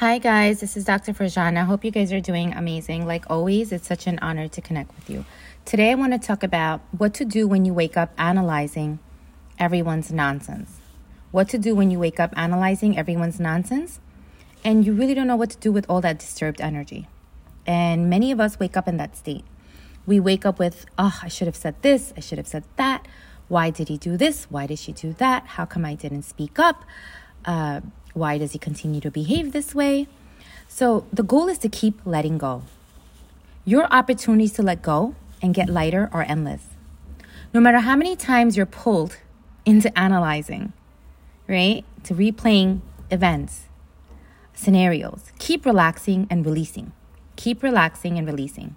Hi, guys. This is Dr. Farjan. I hope you guys are doing amazing. Like always, it's such an honor to connect with you. Today, I want to talk about what to do when you wake up analyzing everyone's nonsense. What to do when you wake up analyzing everyone's nonsense and you really don't know what to do with all that disturbed energy. And many of us wake up in that state. We wake up with, oh, I should have said this, I should have said that. Why did he do this? Why did she do that? How come I didn't speak up? Uh, why does he continue to behave this way? So the goal is to keep letting go. Your opportunities to let go and get lighter are endless. No matter how many times you're pulled into analyzing, right, to replaying events, scenarios, keep relaxing and releasing. Keep relaxing and releasing.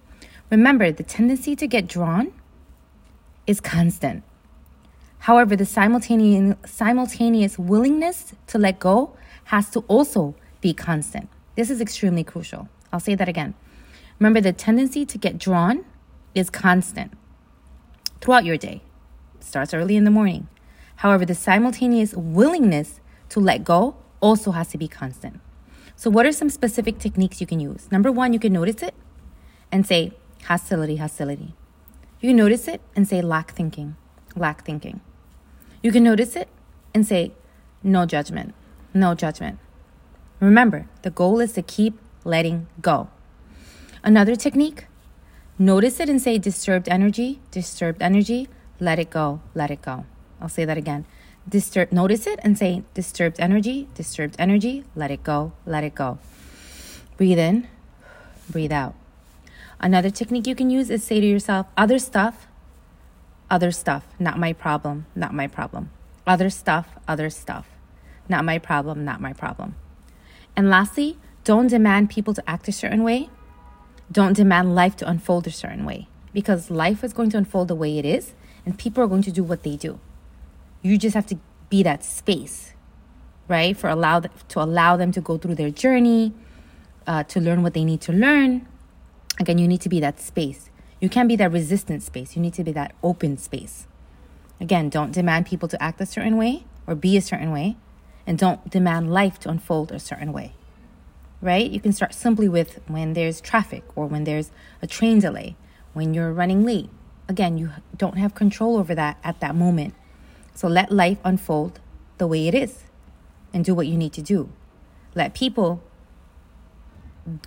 Remember, the tendency to get drawn is constant. However, the simultaneous, simultaneous willingness to let go has to also be constant. This is extremely crucial. I'll say that again. Remember, the tendency to get drawn is constant throughout your day. It starts early in the morning. However, the simultaneous willingness to let go also has to be constant. So, what are some specific techniques you can use? Number one, you can notice it and say hostility, hostility. You can notice it and say lack thinking, lack thinking. You can notice it and say no judgment, no judgment. Remember, the goal is to keep letting go. Another technique notice it and say disturbed energy, disturbed energy, let it go, let it go. I'll say that again. Disturb, notice it and say disturbed energy, disturbed energy, let it go, let it go. Breathe in, breathe out. Another technique you can use is say to yourself, other stuff, other stuff, not my problem, not my problem. Other stuff, other stuff. Not my problem, not my problem. And lastly, don't demand people to act a certain way. Don't demand life to unfold a certain way because life is going to unfold the way it is and people are going to do what they do. You just have to be that space, right? For allow to allow them to go through their journey, uh, to learn what they need to learn. Again, you need to be that space. You can't be that resistant space. You need to be that open space. Again, don't demand people to act a certain way or be a certain way and don't demand life to unfold a certain way. Right? You can start simply with when there's traffic or when there's a train delay, when you're running late. Again, you don't have control over that at that moment. So let life unfold the way it is and do what you need to do. Let people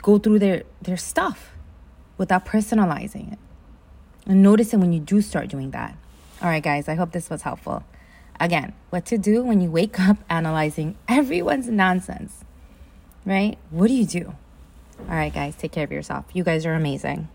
go through their, their stuff without personalizing it. And notice it when you do start doing that. All right, guys, I hope this was helpful. Again, what to do when you wake up analyzing everyone's nonsense, right? What do you do? All right, guys, take care of yourself. You guys are amazing.